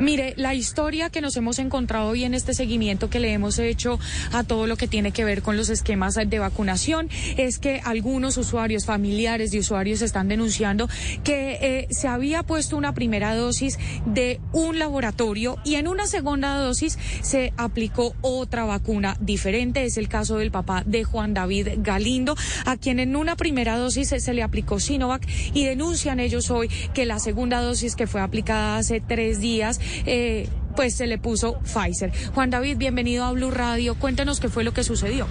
Mire, la historia que nos hemos encontrado hoy en este seguimiento que le hemos hecho a todo lo que tiene que ver con los esquemas de vacunación es que algunos usuarios, familiares de usuarios están denunciando que eh, se había puesto una primera dosis de un laboratorio y en una segunda dosis se aplicó otra vacuna diferente. Es el caso del papá de Juan David Galindo, a quien en una primera dosis se le aplicó Sinovac y denuncian ellos hoy que la segunda dosis que fue aplicada hace tres días eh, pues se le puso Pfizer. Juan David, bienvenido a Blue Radio. Cuéntanos qué fue lo que sucedió.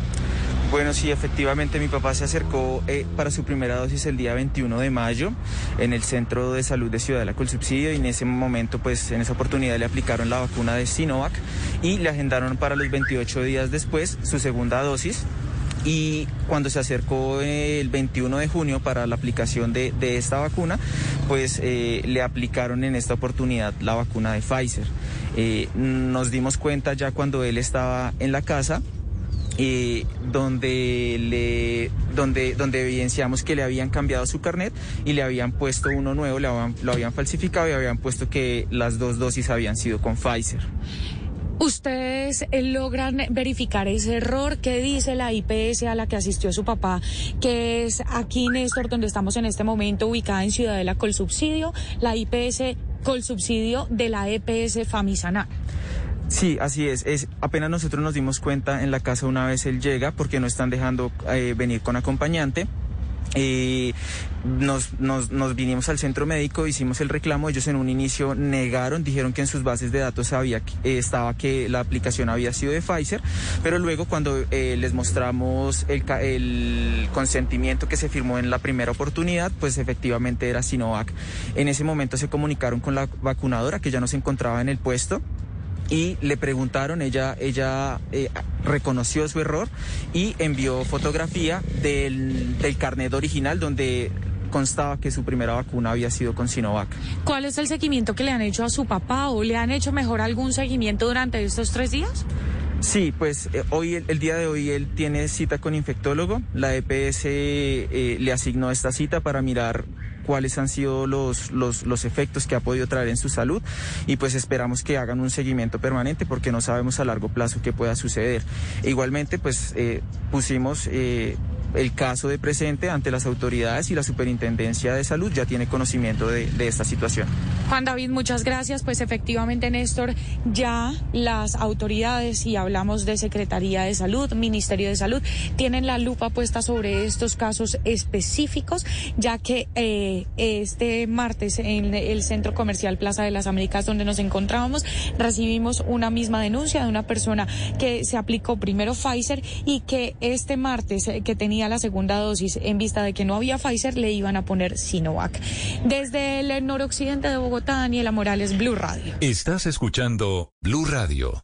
Bueno, sí, efectivamente mi papá se acercó eh, para su primera dosis el día 21 de mayo en el Centro de Salud de Ciudad de la Colsubsidio y en ese momento, pues en esa oportunidad le aplicaron la vacuna de Sinovac y le agendaron para los 28 días después su segunda dosis y cuando se acercó el 21 de junio para la aplicación de, esta vacuna, pues eh, le aplicaron en esta oportunidad la vacuna de Pfizer. Eh, nos dimos cuenta ya cuando él estaba en la casa eh, donde evidenciamos que le habían cambiado su carnet y le habían puesto uno nuevo, lo habían falsificado y habían puesto que las dos dosis habían sido con Pfizer. ¿Ustedes eh, logran verificar ese error? ¿Qué dice la IPS a la que asistió su papá? Que es aquí, Néstor, donde estamos en este momento, ubicada en Ciudadela Colsubsidio, la IPS Colsubsidio de la EPS Famisana. Sí, así es. es. Apenas nosotros nos dimos cuenta en la casa una vez él llega, porque no están dejando eh, venir con acompañante. Eh, nos, nos, nos, vinimos al centro médico, hicimos el reclamo, ellos en un inicio negaron, dijeron que en sus bases de datos había, eh, estaba que la aplicación había sido de Pfizer, pero luego cuando eh, les mostramos el, el, consentimiento que se firmó en la primera oportunidad, pues efectivamente era Sinovac. En ese momento se comunicaron con la vacunadora que ya no se encontraba en el puesto y le preguntaron, ella, ella eh, reconoció su error y envió fotografía del, del carnet original donde constaba que su primera vacuna había sido con Sinovac. ¿Cuál es el seguimiento que le han hecho a su papá o le han hecho mejor algún seguimiento durante estos tres días? Sí, pues eh, hoy, el, el, día de hoy, él tiene cita con infectólogo. La EPS eh, le asignó esta cita para mirar cuáles han sido los, los, los, efectos que ha podido traer en su salud y pues esperamos que hagan un seguimiento permanente porque no sabemos a largo plazo qué pueda suceder. E igualmente pues eh, pusimos eh, el caso de presente ante las autoridades y la Superintendencia de Salud ya tiene conocimiento de, esta situación. Juan David, muchas gracias. Pues efectivamente, Néstor, ya las autoridades, y hablamos de Secretaría de Salud, Ministerio de Salud, tienen la lupa puesta sobre estos casos específicos, ya que eh, este martes en el Centro Comercial Plaza de las Américas, donde nos encontrábamos, recibimos una misma denuncia de una persona que se aplicó primero Pfizer y que este martes, eh, que tenía la segunda dosis en vista de que no había Pfizer, le iban a poner Sinovac. Desde el noroccidente de Bogotá, Daniela Morales, Blue Radio. Estás escuchando Blue Radio.